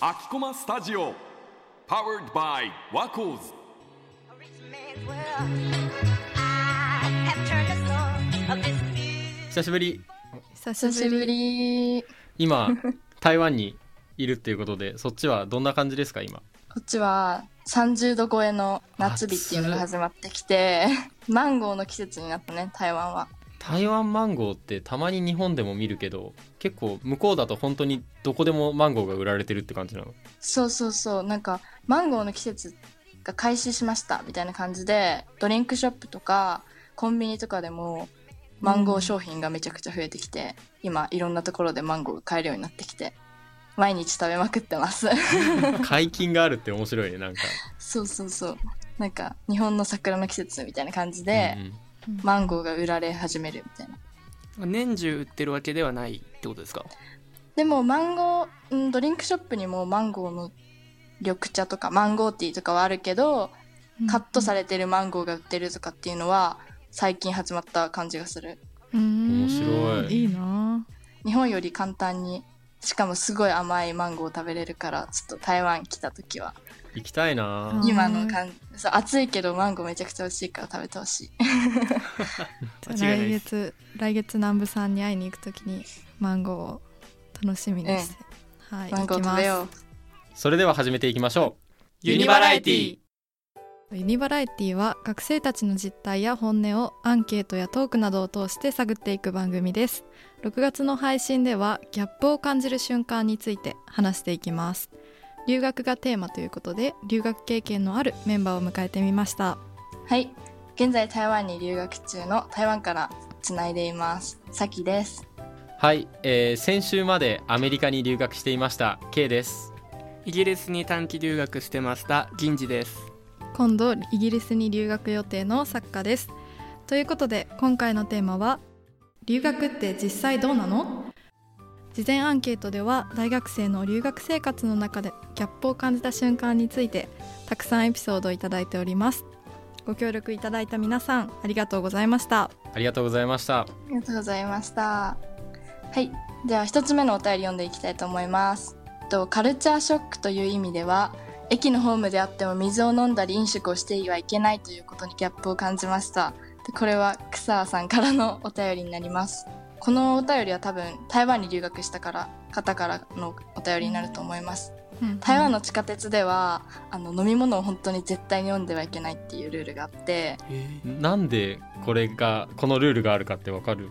秋駒スタジオ Powered by ワコーズ久しぶり。久久しぶり。今台湾にいるっていうことでそっちはどんな感じですか今？こっちは30度超えの夏日っていうのが始まってきてマンゴーの季節になったね台湾は台湾マンゴーってたまに日本でも見るけど結構向こうだと本当にどこでもマンゴーが売られてるって感じなの？そうそうそう。なんかマンゴーの季節が開始しましたみたいな感じでドリンクショップとかコンビニとかでもマンゴー商品がめちゃくちゃ増えてきて、今いろんなところでマンゴーが買えるようになってきて毎日食べまくってます。解禁があるって面白いねなんか。そうそうそう。なんか日本の桜の季節みたいな感じで、うんうんマンゴーが売られ始めるみたいな。年中売ってるわけではないってことですか？でもマンゴー、うん、ドリンクショップにもマンゴーの緑茶とかマンゴーティーとかはあるけど、カットされてるマンゴーが売ってるとかっていうのは最近始まった感じがする。面白い。いいな。日本より簡単にしかもすごい甘いマンゴーを食べれるからちょっと台湾来た時は行きたいな。うん。今の感じそう暑いけどマンゴーめちゃくちゃ美味しいから食べてほしい。来月来月南部さんに会いに行くときにマンゴーを楽しみにして、はいマンゴ行きますー食べよう。それでは始めていきましょユニバラエティ。ユニバラエティは学生たちの実態や本音をアンケートやトークなどを通して探っていく番組です。6月の配信ではギャップを感じる瞬間について話していきます留学がテーマということで留学経験のあるメンバーを迎えてみました。はい。現在台湾に留学中の台湾からつないでいます。さきです。うはい、えー先週までアメリカに留学していました。K です。イギリスに短期留学してました。銀次です。今度イギリスに留学予定の作家です。ということで今回のテーマは留学って実際どうなの？事前アンケートでは大学生の留学生活の中でギャップを感じた瞬間についてたくさんエピソードをいただいておりますご協力いただいた皆さんありがとうございましたありがとうございましたありがとうございました。はい。では一つ目のお便り読んでいきたいと思います。とカルチャーショックという意味では、駅のホームであっても水を飲んだり飲食をしてはいけないということにギャップを感じました。でこれは草さんからのお便りになります。このお便りは多分台湾に留学したから方からのお便りになると思います。台湾の地下鉄ではあの飲み物を本当に絶対に飲んではいけないっていうルールがあって、なんでこれがこのルールがあるかってわかる？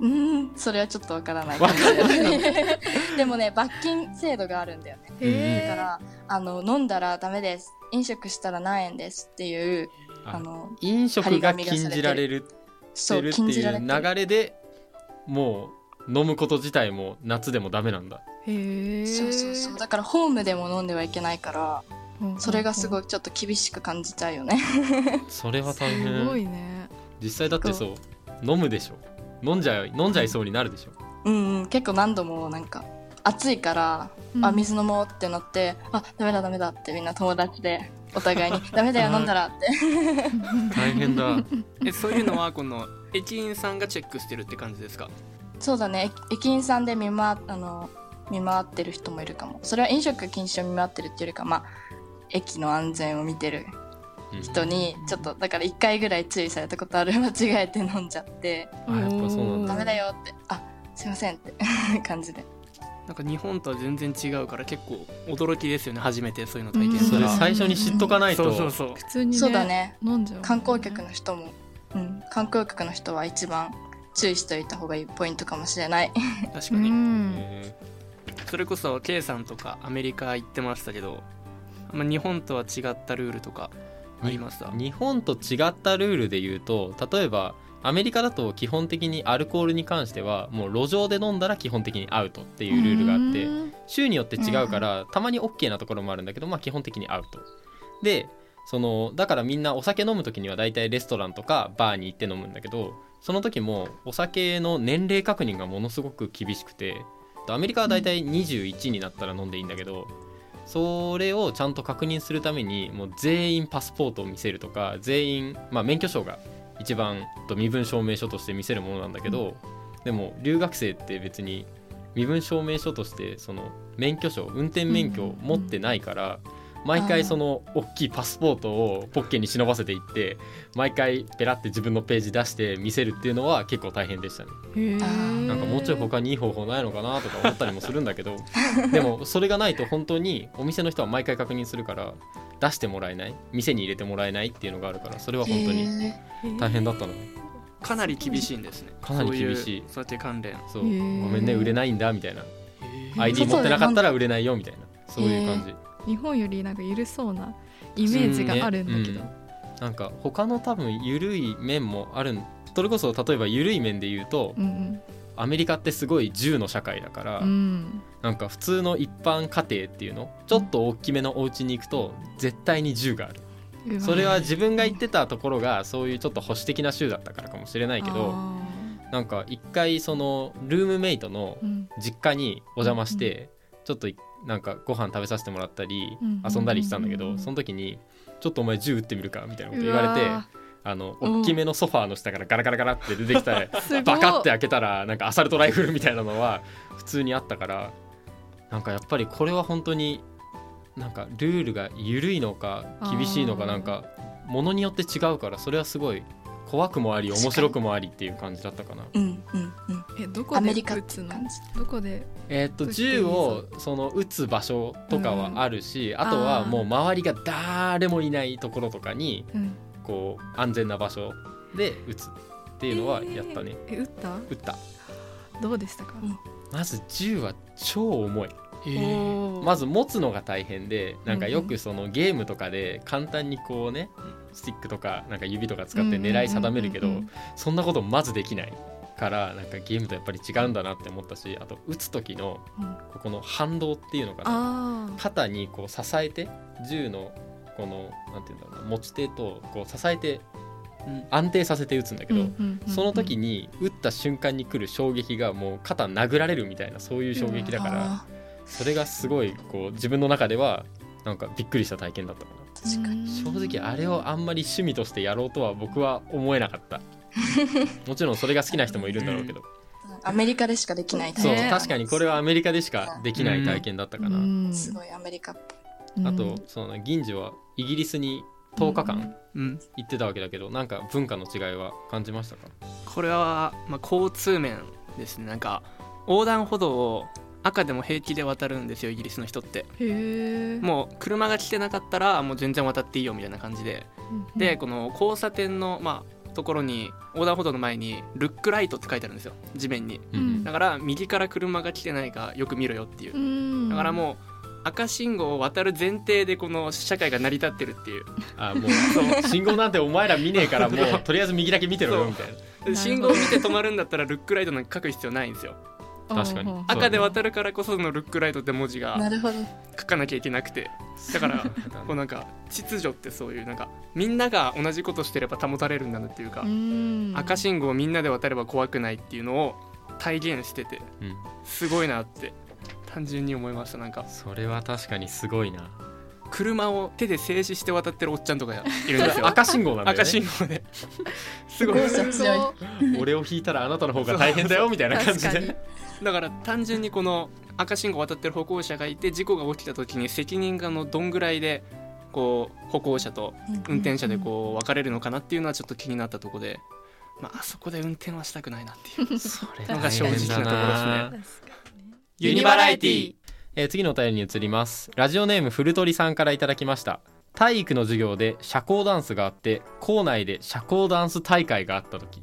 うーん、それはちょっとわからない。わか でもね、罰金制度があるんだよね。へだから、あの、飲んだらダメです。飲食したら何円ですっていう、ああの、飲食が禁じられるそう、てるって禁じいうられてる。流れでもう飲むこと自体も夏でもダメなんだ。へえそうそうそう。だから、ホームでも飲んではいけないから、うんそれがすごいいちょっと厳しく感じちゃうよね。それは大すごい変。ね実際だってそう飲むでしょ。飲んじゃい飲んじゃいそうになるでしょ。うんうん、結構何度もなんか、暑いから、うん。あ、水飲もうってなって、あ、ダメだダメだってみんな友達で、お互いに、ダメだよ飲んだらって。大変だ。えそういうのはこの駅員さんがチェックしてるって感じですか？そうだね。駅駅員さんで見回あの見回ってる人もいるかも。それは飲食禁止を見回ってるっていうよりかまあ駅の安全を見てる人にちょっとだから1回ぐらい注意されたことある間違えて飲んじゃってあやっぱそうなんだ。ダメだよってあすいませんって 感じで。なんか日本とは全然違うから結構驚きですよね初めてそういうの体験うん。それしたら最初に知っとかないと。そうそうそう。普通にね。そうだね飲んじゃう観光客の人も、うん、観光客の人は一番注意しておいた方がいいポイントかもしれない。確かに、うん。へそれこそ K さんとかアメリカ行ってましたけど日本とは違ったルールとかありました？ー日本と違ったルールで言うと例えばアメリカだと基本的にアルコールに関してはもう路上で飲んだら基本的にアウトっていうルールがあってうん。州によって違うからたまに OK なところもあるんだけどまあ基本的にアウト。でそのだからみんなお酒飲む時には大体レストランとかバーに行って飲むんだけどその時もお酒の年齢確認がものすごく厳しくてアメリカは大体21になったら飲んでいいんだけどそれをちゃんと確認するためにもう全員パスポートを見せるとか全員、まあ、免許証が一番と身分証明書として見せるものなんだけどでも留学生って別に身分証明書としてその免許証運転免許を持ってないから、毎回その大きいパスポートをポッケに忍ばせていって毎回ペラって自分のページ出して見せるっていうのは結構大変でしたね。なんかもうちょい他にいい方法ないのかなとか思ったりもするんだけど でもそれがないと本当にお店の人は毎回確認するから出してもらえない？店に入れてもらえないっていうのがあるからそれは本当にへ大変だったの。かなり厳しいんですね。かなり厳しい。そういうそうやって関連。そう。ごめんね売れないんだみたいな。へ ID 持ってなかったら売れないよみたいな。そういう感じ日本よりなんか緩そうなイメージがあるんだけど、うん。なんか他の多分緩い面もあるんそれこそ例えば緩い面で言うとうんアメリカってすごい銃の社会だから、うん。うんなんか普通の一般家庭っていうのちょっと大きめのお家に行くと絶対に銃がある。それは自分が行ってたところがそういうちょっと保守的な州だったからかもしれないけどあなんか一回そのルームメイトの実家にお邪魔してちょっといなんかご飯食べさせてもらったりうん遊んだりしたんだけどうんその時に「ちょっとお前銃撃ってみるか」みたいなこと言われてあの大きめのソファーの下からガラガラガラって出てきた らバカって開けたらなんかアサルトライフルみたいなのは普通にあったからなんかやっぱりこれは本当になんかルールが緩いのか厳しいのかなんかものによって違うからそれはすごい怖くもあり面白くもありっていう感じだったかな。うんうんうん。えどこでアメリカっ撃つの？て感じ？どこで？えーっと銃をその撃つ場所とかはあるし、あとはもう周りが誰もいないところとかにうん。こう安全な場所で撃つっていうのはやったね、え撃った？撃った。どうでしたか、うん。まず銃は超重い。まず持つのが大変でなんかよくそのゲームとかで簡単にこうねスティックとかなんか指とか使って狙い定めるけどうんうんうんそんなことまずできないからなんかゲームとやっぱり違うんだなって思ったしあと撃つ時のうん。ここの反動っていうのかな。あー。肩にこう支えて銃のこのなんていうんだろうな持ち手とこう支えてうん安定させて撃つんだけど、うんうんうんうんその時に撃った瞬間に来る衝撃がもう肩殴られるみたいなそういう衝撃だからあそれがすごいこう自分の中ではなんかびっくりした体験だったかー確かに。な正直あれをあんまり趣味としてやろうとは僕は思えなかった。もちろんそれが好きな人もいるんだろうけど。アメリカでしかできないそうね確かにこれはアメリカでしかできない体験だったかな、うん。すごいアメリカっぽい。うん。あとそうね銀次はイギリスに10日間うん。行ってたわけだけどなんか文化の違いは感じましたか？これは、まあ、交通面ですね。なんか横断歩道を赤でも平気で渡るんですよイギリスの人って。へえもう車が来てなかったらもう全然渡っていいよみたいな感じで。でこの交差点のまあところに横断歩道の前にルックライトって書いてあるんですよ地面に。うん。だから右から車が来てないかよく見ろよっていう。うん。だからもう赤信号を渡る前提でこの社会が成り立ってるっていう。あもう信号なんてお前ら見ねえからもうとりあえず右だけ見てろよみたいな。で信号を見て止まるんだったらルックライトなんか書く必要ないんですよ確かに。赤で渡るからこそのルックライトって文字が書かなきゃいけなくて。だから こうなんか秩序ってそういうなんかみんなが同じことしてれば保たれるんだなっていうかうん。赤信号をみんなで渡れば怖くないっていうのを体現しててうん。すごいなって単純に思いましたなんか。それは確かにすごいな車を手で静止して渡ってるおっちゃんとかいるんですよ。赤信号なんだよ赤ね信号で。すごい。俺を引いたらあなたの方が大変だよみたいな感じ確かに。でだから単純にこの赤信号を渡ってる歩行者がいて事故が起きた時に責任がのどんぐらいでこう歩行者と運転者でこう分かれるのかなっていうのはちょっと気になったところで、まああそこで運転はしたくないなっていうそれのが正直なところですね。ユニバラエティえー次のお便りに移ります。ラジオネームフルトリさんからいただきました。体育の授業で社交ダンスがあって校内で社交ダンス大会があった時。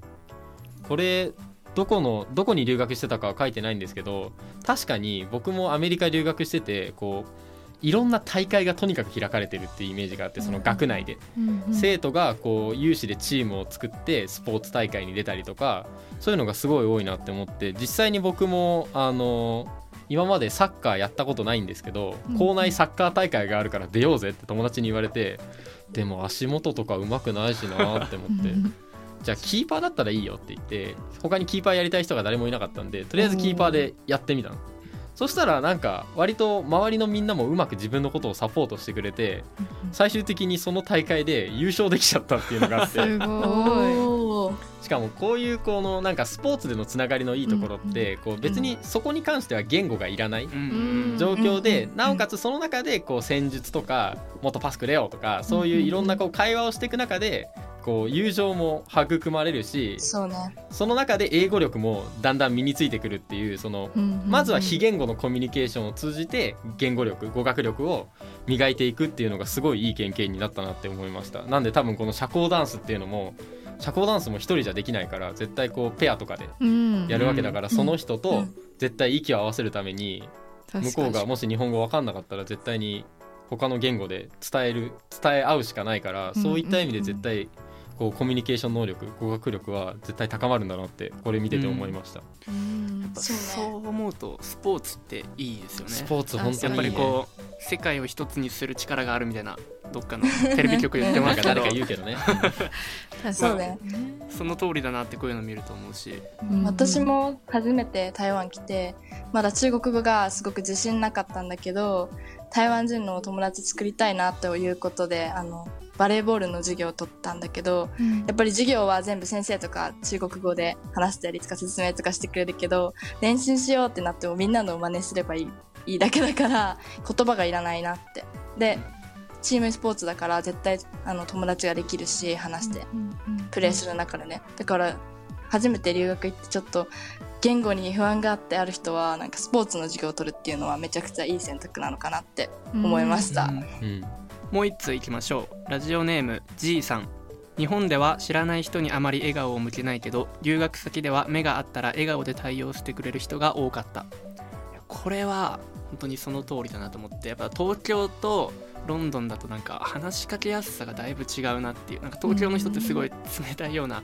これどこのどこに留学してたかは書いてないんですけど確かに僕もアメリカ留学しててこういろんな大会がとにかく開かれてるっていうイメージがあってその学内で。うんうん。生徒がこう有志でチームを作ってスポーツ大会に出たりとかそういうのがすごい多いなって思って実際に僕もあの今までサッカーやったことないんですけどうん。校内サッカー大会があるから出ようぜって友達に言われてでも足元とか上手くないしなって思って。じゃあキーパーだったらいいよって言って他にキーパーやりたい人が誰もいなかったんでとりあえずキーパーでやってみたの。そしたらなんか割と周りのみんなもうまく自分のことをサポートしてくれて最終的にその大会で優勝できちゃったっていうのがあって。すごい。おーしかもこういうこのなんかスポーツでのつながりのいいところってこう別にそこに関しては言語がいらないうん状況でうん。なおかつその中でこう戦術とかもっとパスくれよとかそういういろんなこう会話をしていく中でこう友情も育まれるしそうね。その中で英語力もだんだん身についてくるっていうそのまずは非言語のコミュニケーションを通じて言語力語学力を磨いていくっていうのがすごいいい経験になったなって思いました。なんで多分この社交ダンスっていうのも社交ダンスも一人じゃできないから絶対こうペアとかでやるわけだから、ん。その人とうん。絶対息を合わせるために向こうがもし日本語分かんなかったら絶対に他の言語で伝える伝え合うしかないから、うん。そういった意味で絶対こうコミュニケーション能力語学力は絶対高まるんだなってこれ見てて思いました、そうね。そう思うとスポーツっていいですよね。スポーツ本当やっぱにいいねりこう世界を一つにする力があるみたいなどっかのテレビ局言ってなんかますけど。誰か言うけどね。そうね。その通りだなってこういうの見ると思うし。私も初めて台湾来てまだ中国語がすごく自信なかったんだけど台湾人のお友達作りたいなということであのバレーボールの授業を取ったんだけどやっぱり授業は全部先生とか中国語で話したりとか説明とかしてくれるけど練習しようってなってもみんなの真似すればいいいいだけだから言葉がいらないなって。でチームスポーツだから絶対あの友達ができるし話してプレーする中でね。だから初めて留学行ってちょっと言語に不安があってある人はなんかスポーツの授業を取るっていうのはめちゃくちゃいい選択なのかなって思いました、うん。うん。もう一通いきましょう。ラジオネーム G さん。日本では知らない人にあまり笑顔を向けないけど留学先では目があったら笑顔で対応してくれる人が多かった。いやこれは本当にその通りだなと思ってやっぱ東京とロンドンだとなんか話しかけやすさがだいぶ違うなっていうなんか東京の人ってすごい冷たいような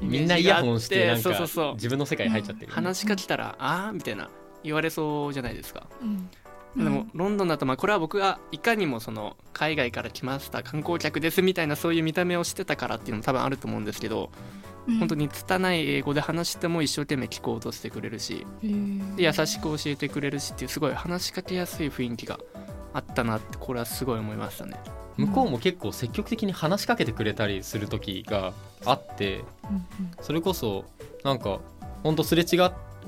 みんなイヤホンしてなんかそうそうそう。自分の世界に入っちゃってる、話しかけたら「ああ?」みたいな言われそうじゃないですか。うん。でもロンドンだとまあこれは僕がいかにもその海外から来ました観光客ですみたいなそういう見た目をしてたからっていうのも多分あると思うんですけどうん。本当に拙い英語で話しても一生懸命聞こうとしてくれるしで優しく教えてくれるしっていうすごい話しかけやすい雰囲気があったなってこれはすごい思いましたね。向こうも結構積極的に話しかけてくれたりする時があってそれこそなんかほんとすれ違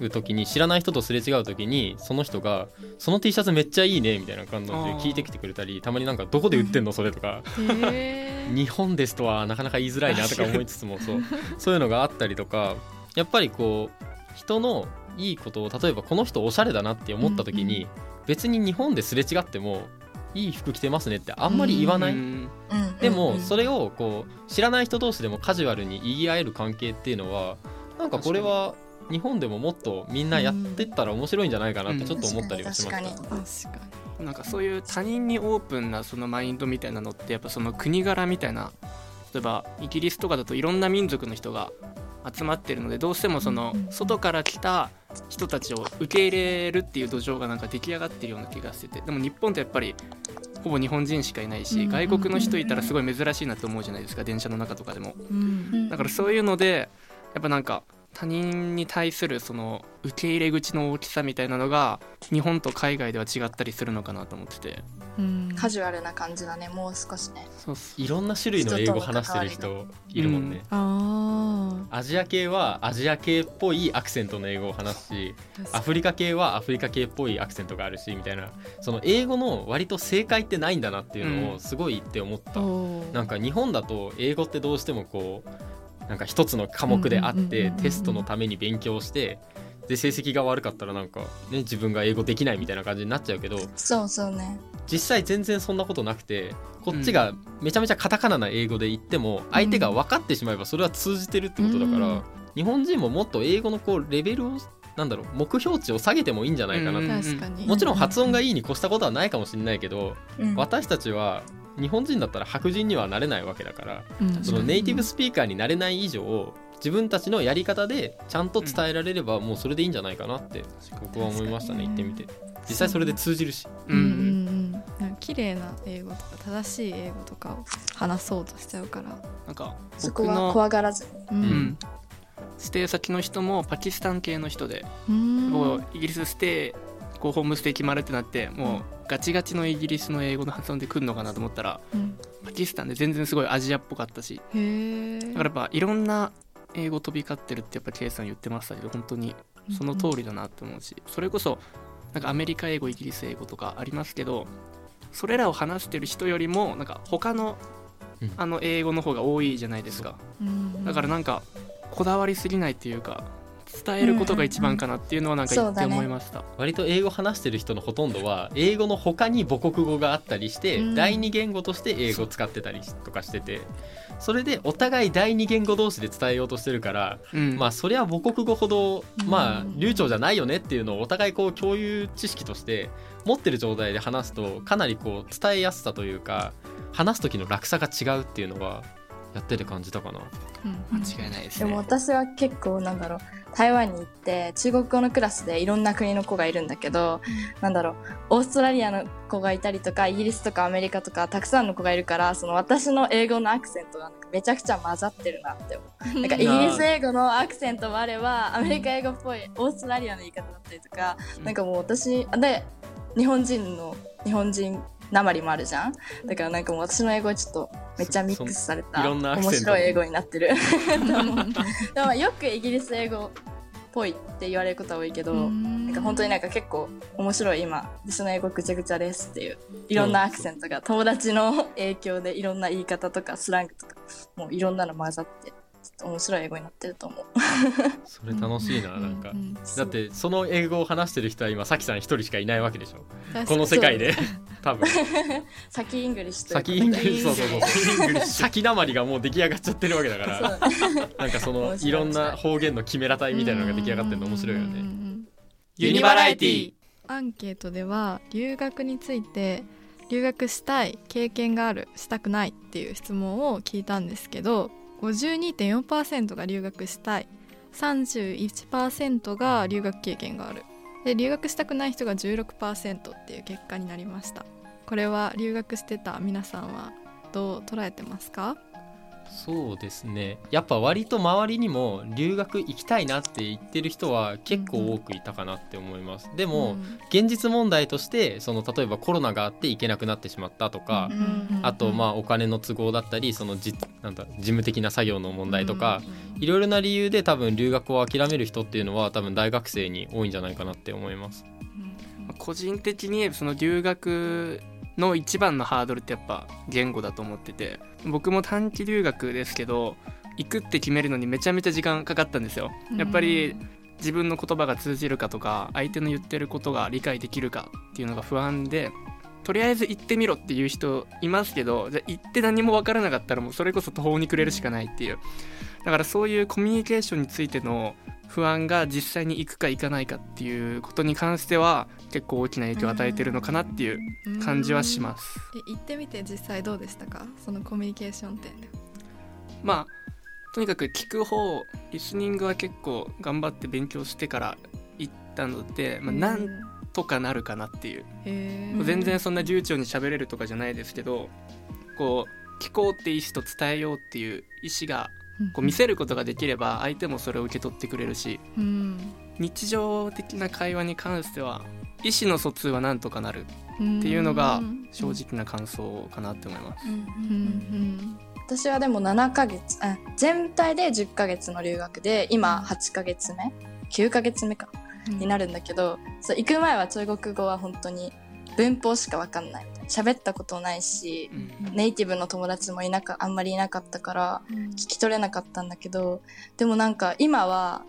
う時に知らない人とすれ違う時にその人が「その T シャツめっちゃいいね」みたいな感じで聞いてきてくれたりたまになんか「どこで売ってんの？それ」とか。へ日本ですとはなかなか言いづらいなとか思いつつもそう。そういうのがあったりとかやっぱりこう人のいいことを例えばこの人おしゃれだなって思った時に、別に日本ですれ違ってもいい服着てますねってあんまり言わない、うん。うん。でうんうん。もそれをこう知らない人同士でもカジュアルに言い合える関係っていうのはなんかこれは日本でももっとみんなやってったら面白いんじゃないかなってちょっと思ったりはしました。確かに。確かなんかそういう他人にオープンなそのマインドみたいなのってやっぱその国柄みたいな例えばイギリスとかだといろんな民族の人が集まってるのでどうしてもそのうんうん。外から来た人たちを受け入れるっていう土壌がなんか出来上がってるような気がしてて。でも日本ってやっぱりほぼ日本人しかいないし外国の人いたらすごい珍しいなと思うじゃないですか電車の中とかでも。にうん。だからそういうのでやっぱなんか他人に対するその受け入れ口の大きさみたいなのが日本と海外では違ったりするのかなと思ってて。うん。カジュアルな感じだねもう少しね。そういろんな種類の英語話してる人いるもんね。あアジア系はアジア系っぽいアクセントの英語を話すしアフリカ系はアフリカ系っぽいアクセントがあるしみたいな。その英語の割と正解ってないんだなっていうのうんをすごい言って思った、おー。なんか日本だと英語ってどうしてもこうなんか一つの科目であってテストのために勉強してで成績が悪かったらなんか、ね、自分が英語できないみたいな感じになっちゃうけどそうそうね。実際全然そんなことなくてこっちがめちゃめちゃカタカナな英語で言っても相手が分かってしまえばそれは通じてるってことだから、うん。日本人ももっと英語のこうレベルをなんだろう目標値を下げてもいいんじゃないかなって、うん。確かに。もちろん発音がいいに越したことはないかもしれないけど、うん。私たちは日本人だったら白人にはなれないわけだからうん。そのネイティブスピーカーになれない以上自分たちのやり方でちゃんと伝えられればもうそれでいいんじゃないかなって僕は思いましたね言ってみて。実際それで通じるし。ううんん。うん。綺麗な英語とか正しい英語とかを話そうとしちゃうから。なんかそこは僕の怖がらず。ううん。んステイ先の人もパキスタン系の人でうん。もうイギリスステイこうホームステイ決まるってなってもうガチガチのイギリスの英語の発音で来るのかなと思ったらうん。パキスタンで全然すごいアジアっぽかったし。だからやっぱいろんな英語飛び交ってるってやっぱ K さん言ってましたけど本当にその通りだなって思うしそれこそなんかアメリカ英語イギリス英語とかありますけどそれらを話してる人よりもなんか他のうん。あの英語の方が多いじゃないですか。うん。だからなんかこだわりすぎないっていうか伝えることが一番かなっていうのはなんか言って思いました、割と英語話してる人のほとんどは英語の他に母国語があったりして、うん。第二言語として英語を使ってたりとかしててそれでお互い第二言語同士で伝えようとしてるから、うん。まあそりゃ母国語ほどまあうん流暢じゃないよねっていうのをお互いこう共有知識として持ってる状態で話すとかなりこう伝えやすさというか話す時の楽さが違うっていうのはやってて感じたかな。うん。間違いないですでもね私は結構なんだろう台湾に行って中国語のクラスでいろんな国の子がいるんだけど、なんだろうオーストラリアの子がいたりとかイギリスとかアメリカとかたくさんの子がいるからその私の英語のアクセントがなんかめちゃくちゃ混ざってるなって思う。なんかイギリス英語のアクセントもあればアメリカ英語っぽいオーストラリアの言い方だったりとか、うん。なんかもう私で日本人の日本人なまりもあるじゃん。だからなんかもう私の英語はちょっとめっちゃミックスされた面白い英語になってる。でもよくイギリス英語っぽいって言われることは多いけど、うん。なんか本当になんか結構面白い今私の英語ぐちゃぐちゃですっていういろんなアクセントが友達の影響でいろんな言い方とかスラングとかもういろんなの混ざってちょっと面白い英語になってると思う。それ楽しいな、なんか。う。んだってその英語を話してる人は今さきさん一人しかいないわけでしょ。この世界で。多分。さきイングリッシュさきイングリッシュ。そうそうそうさきなまりがもう出来上がっちゃってるわけだからなんかそのいいろんな方言のキメラ体みたいなのが出来上がってるの面白いよねうんうんうんユニバラエティアンケートでは留学について留学したい経験があるしたくないっていう質問を聞いたんですけど52.4%が留学したい。31%が留学経験がある。で留学したくない人が16%っていう結果になりました。これは留学してた皆さんはどう捉えてますか？そうですね。やっぱ割と周りにも留学行きたいなって言ってる人は結構多くいたかなって思います。でも、ん。現実問題としてその例えばコロナがあって行けなくなってしまったとか、うん。あとまあお金の都合だったりそのじなんだ事務的な作業の問題とか、いろいろな理由で多分留学を諦める人っていうのは多分大学生に多いんじゃないかなって思います。個人的にその留学の一番のハードルってやっぱ言語だと思ってて僕も短期留学ですけど行くって決めるのにめちゃめちゃ時間かかったんですよ。やっぱり自分の言葉が通じるかとか相手の言ってることが理解できるかっていうのが不安でとりあえず行ってみろっていう人いますけどじゃあ行って何も分からなかったらもうそれこそ途方に暮れるしかないっていう。だからそういうコミュニケーションについての不安が実際に行くか行かないかっていうことに関しては結構大きな影響を与えてるのかなっていう感じはします。え行ってみて実際どうでしたか？そのコミュニケーション点で。まあとにかく聞く方リスニングは結構頑張って勉強してから行ったので、まあ、なんとかなるかなっていう。全然そんな流暢に喋れるとかじゃないですけどこう聞こうって意思と伝えようっていう意思がこう見せることができれば相手もそれを受け取ってくれるしうん。日常的な会話に関しては意思の疎通はなんとかなるうんっていうのがうん。正直な感想かなって思います。うん私はでも7ヶ月あ全体で10ヶ月の留学で今8ヶ月目？9ヶ月目か。うんになるんだけど、そう行く前は中国語は本当に文法しか分かんない。喋ったことないしうん。ネイティブの友達もいなかあんまりいなかったからうん。聞き取れなかったんだけどでもなんか今は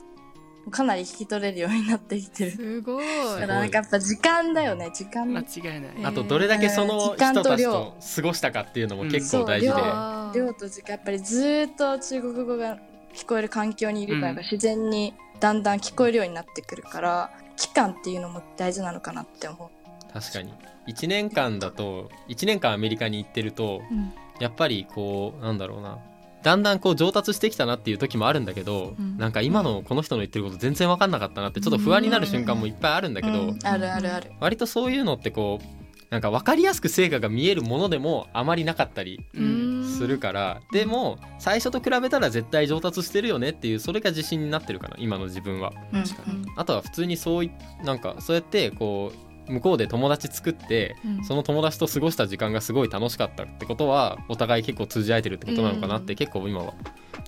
かなり聞き取れるようになってきてる。すごい。だからなんかやっぱ時間だよね時間。間違いない。えーあとどれだけその時間人たちと過ごしたかっていうのも結構大事で、うん量と時間。やっぱりずーっと中国語が聞こえる環境にいるから、うん。自然にだんだん聞こえるようになってくるから期間っていうのも大事なのかなって思う。確かに。1年間だと1年間アメリカに行ってるとうん。やっぱりこうなんだろうな。だんだんこう上達してきたなっていう時もあるんだけど、うん。なんか今のこの人の言ってること全然分かんなかったなってちょっと不安になる瞬間もいっぱいあるんだけど、うん。あるあるある。割とそういうのってこうなんか分かりやすく成果が見えるものでもあまりなかったりうんするから、でも最初と比べたら絶対上達してるよねっていうそれが自信になってるかな今の自分は。うん確かに。あとは普通にそういなんかそうやってこう向こうで友達作ってうん。その友達と過ごした時間がすごい楽しかったってことはお互い結構通じ合えてるってことなのかなって結構今は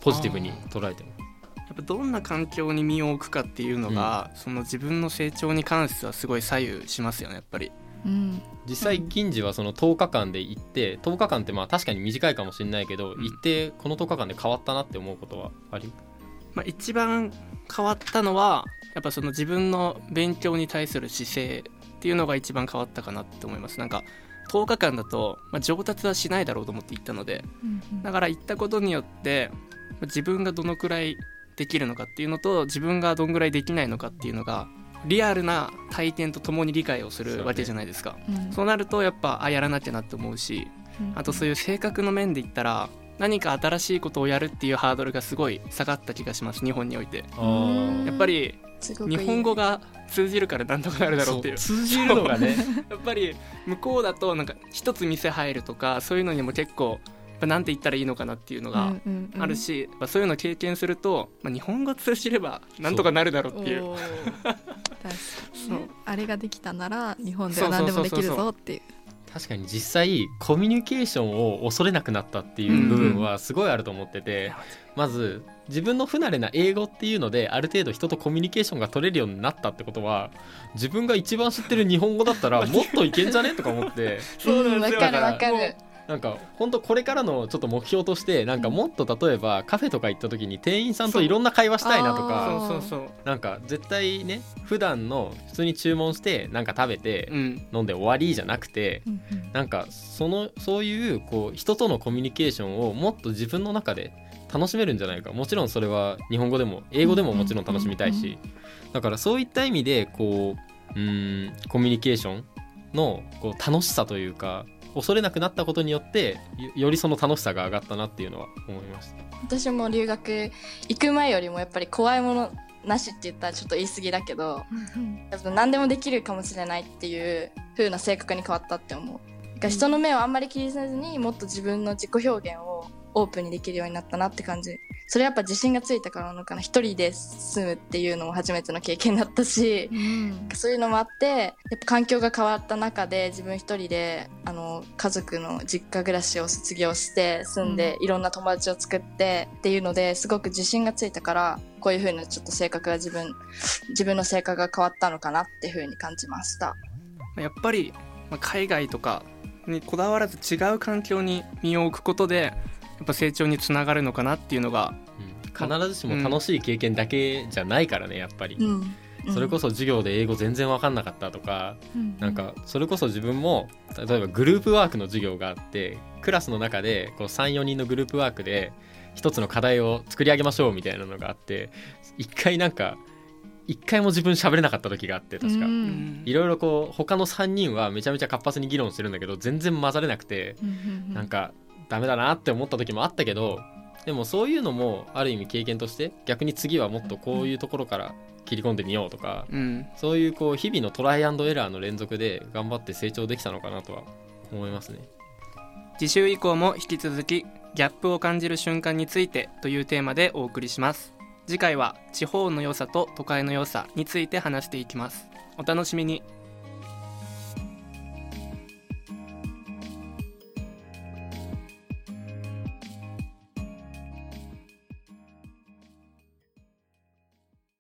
ポジティブに捉えてます。ぱどんな環境に身を置くかっていうのが、その自分の成長に関してはすごい左右しますよねやっぱりうん。実際近時はその10日間で行って10日間ってまあ確かに短いかもしれないけど、うん。行ってこの10日間で変わったなって思うことはあり？まあ、一番変わったのはやっぱその自分の勉強に対する姿勢っていうのが一番変わったかなって思います。なんか10日間だと、まあ、上達はしないだろうと思って行ったのでうん。だから行ったことによってまあ自分がどのくらいできるのかっていうのと自分がどんぐらいできないのかっていうのがリアルな体験とともに理解をするわけじゃないですか。うん。そうなるとやっぱあやらなきゃなって思うしあとそういう性格の面で言ったら何か新しいことをやるっていうハードルがすごい下がった気がします日本において。ん。やっぱり日本語が通じるからなんとかなるだろうっていう。通じるのがね。やっぱり向こうだとなんか一つ店入るとかそういうのにも結構なんて言ったらいいのかなっていうのがあるし、まあ、そういうのを経験すると、まあ、日本語通じればなんとかなるだろうっていう おー確かにねあれができたなら日本でそうそうは何でもできるそうそうぞっていう。確かに実際コミュニケーションを恐れなくなったっていう部分はすごいあると思ってて、まず自分の不慣れな英語っていうのである程度人とコミュニケーションが取れるようになったってことは自分が一番知ってる日本語だったらもっといけんじゃね？とか思って。そうなんですよ。わかるなんか本当これからのちょっと目標としてなんかもっと例えばカフェとか行った時に店員さんといろんな会話したいなとあかーそうそうそう。なんか絶対ね普段の普通に注文してなんか食べてうん。飲んで終わりじゃなくてうんうん。なんかそのそういうこう人とのコミュニケーションをもっと自分の中で楽しめるんじゃないか。もちろんそれは日本語でも英語でももちろん楽しみたいし。だからそういった意味でこううーんコミュニケーションのこう楽しさというか恐れなくなったことによってよよりその楽しさが上がったなっていうのは思いました。私も留学行く前よりもやっぱり怖いものなしって言ったらちょっと言い過ぎだけどうんやっぱ何でもできるかもしれないっていう風な性格に変わったって思う。人の目をあんまり気にせずにもっと自分の自己表現をオープンにできるようになったなって感じ。それやっぱ自信がついたからなのかな。一人で住むっていうのも初めての経験だったし、うんそういうのもあって、やっぱ環境が変わった中で自分一人で、あの、家族の実家暮らしを卒業して住んで、いろんな友達を作ってっていうのですごく自信がついたから、こういう風なちょっと性格が自分、自分の性格が変わったのかなっていう風に感じました。やっぱり、まあ、海外とかにこだわらず違う環境に身を置くことでやっぱ成長につながるのかなっていうのがうん。必ずしも楽しい経験だけじゃないからねやっぱり、うん。それこそ授業で英語全然分かんなかったとかうん。なんかそれこそ自分も例えばグループワークの授業があってクラスの中でこう34人のグループワークで一つの課題を作り上げましょうみたいなのがあって一回なんか一回も自分喋れなかった時があって確か。うん。いろいろこう他の3人はめちゃめちゃ活発に議論してるんだけど全然混ざれなくてうん。なんかダメだなって思った時もあったけどでもそういうのもある意味経験として逆に次はもっとこういうところから切り込んでみようとかうん。そういうこう日々のトライアンドエラーの連続で頑張って成長できたのかなとは思いますね。次週以降も引き続きギャップを感じる瞬間についてというテーマでお送りします。次回は地方の良さと都会の良さについて話していきます。お楽しみに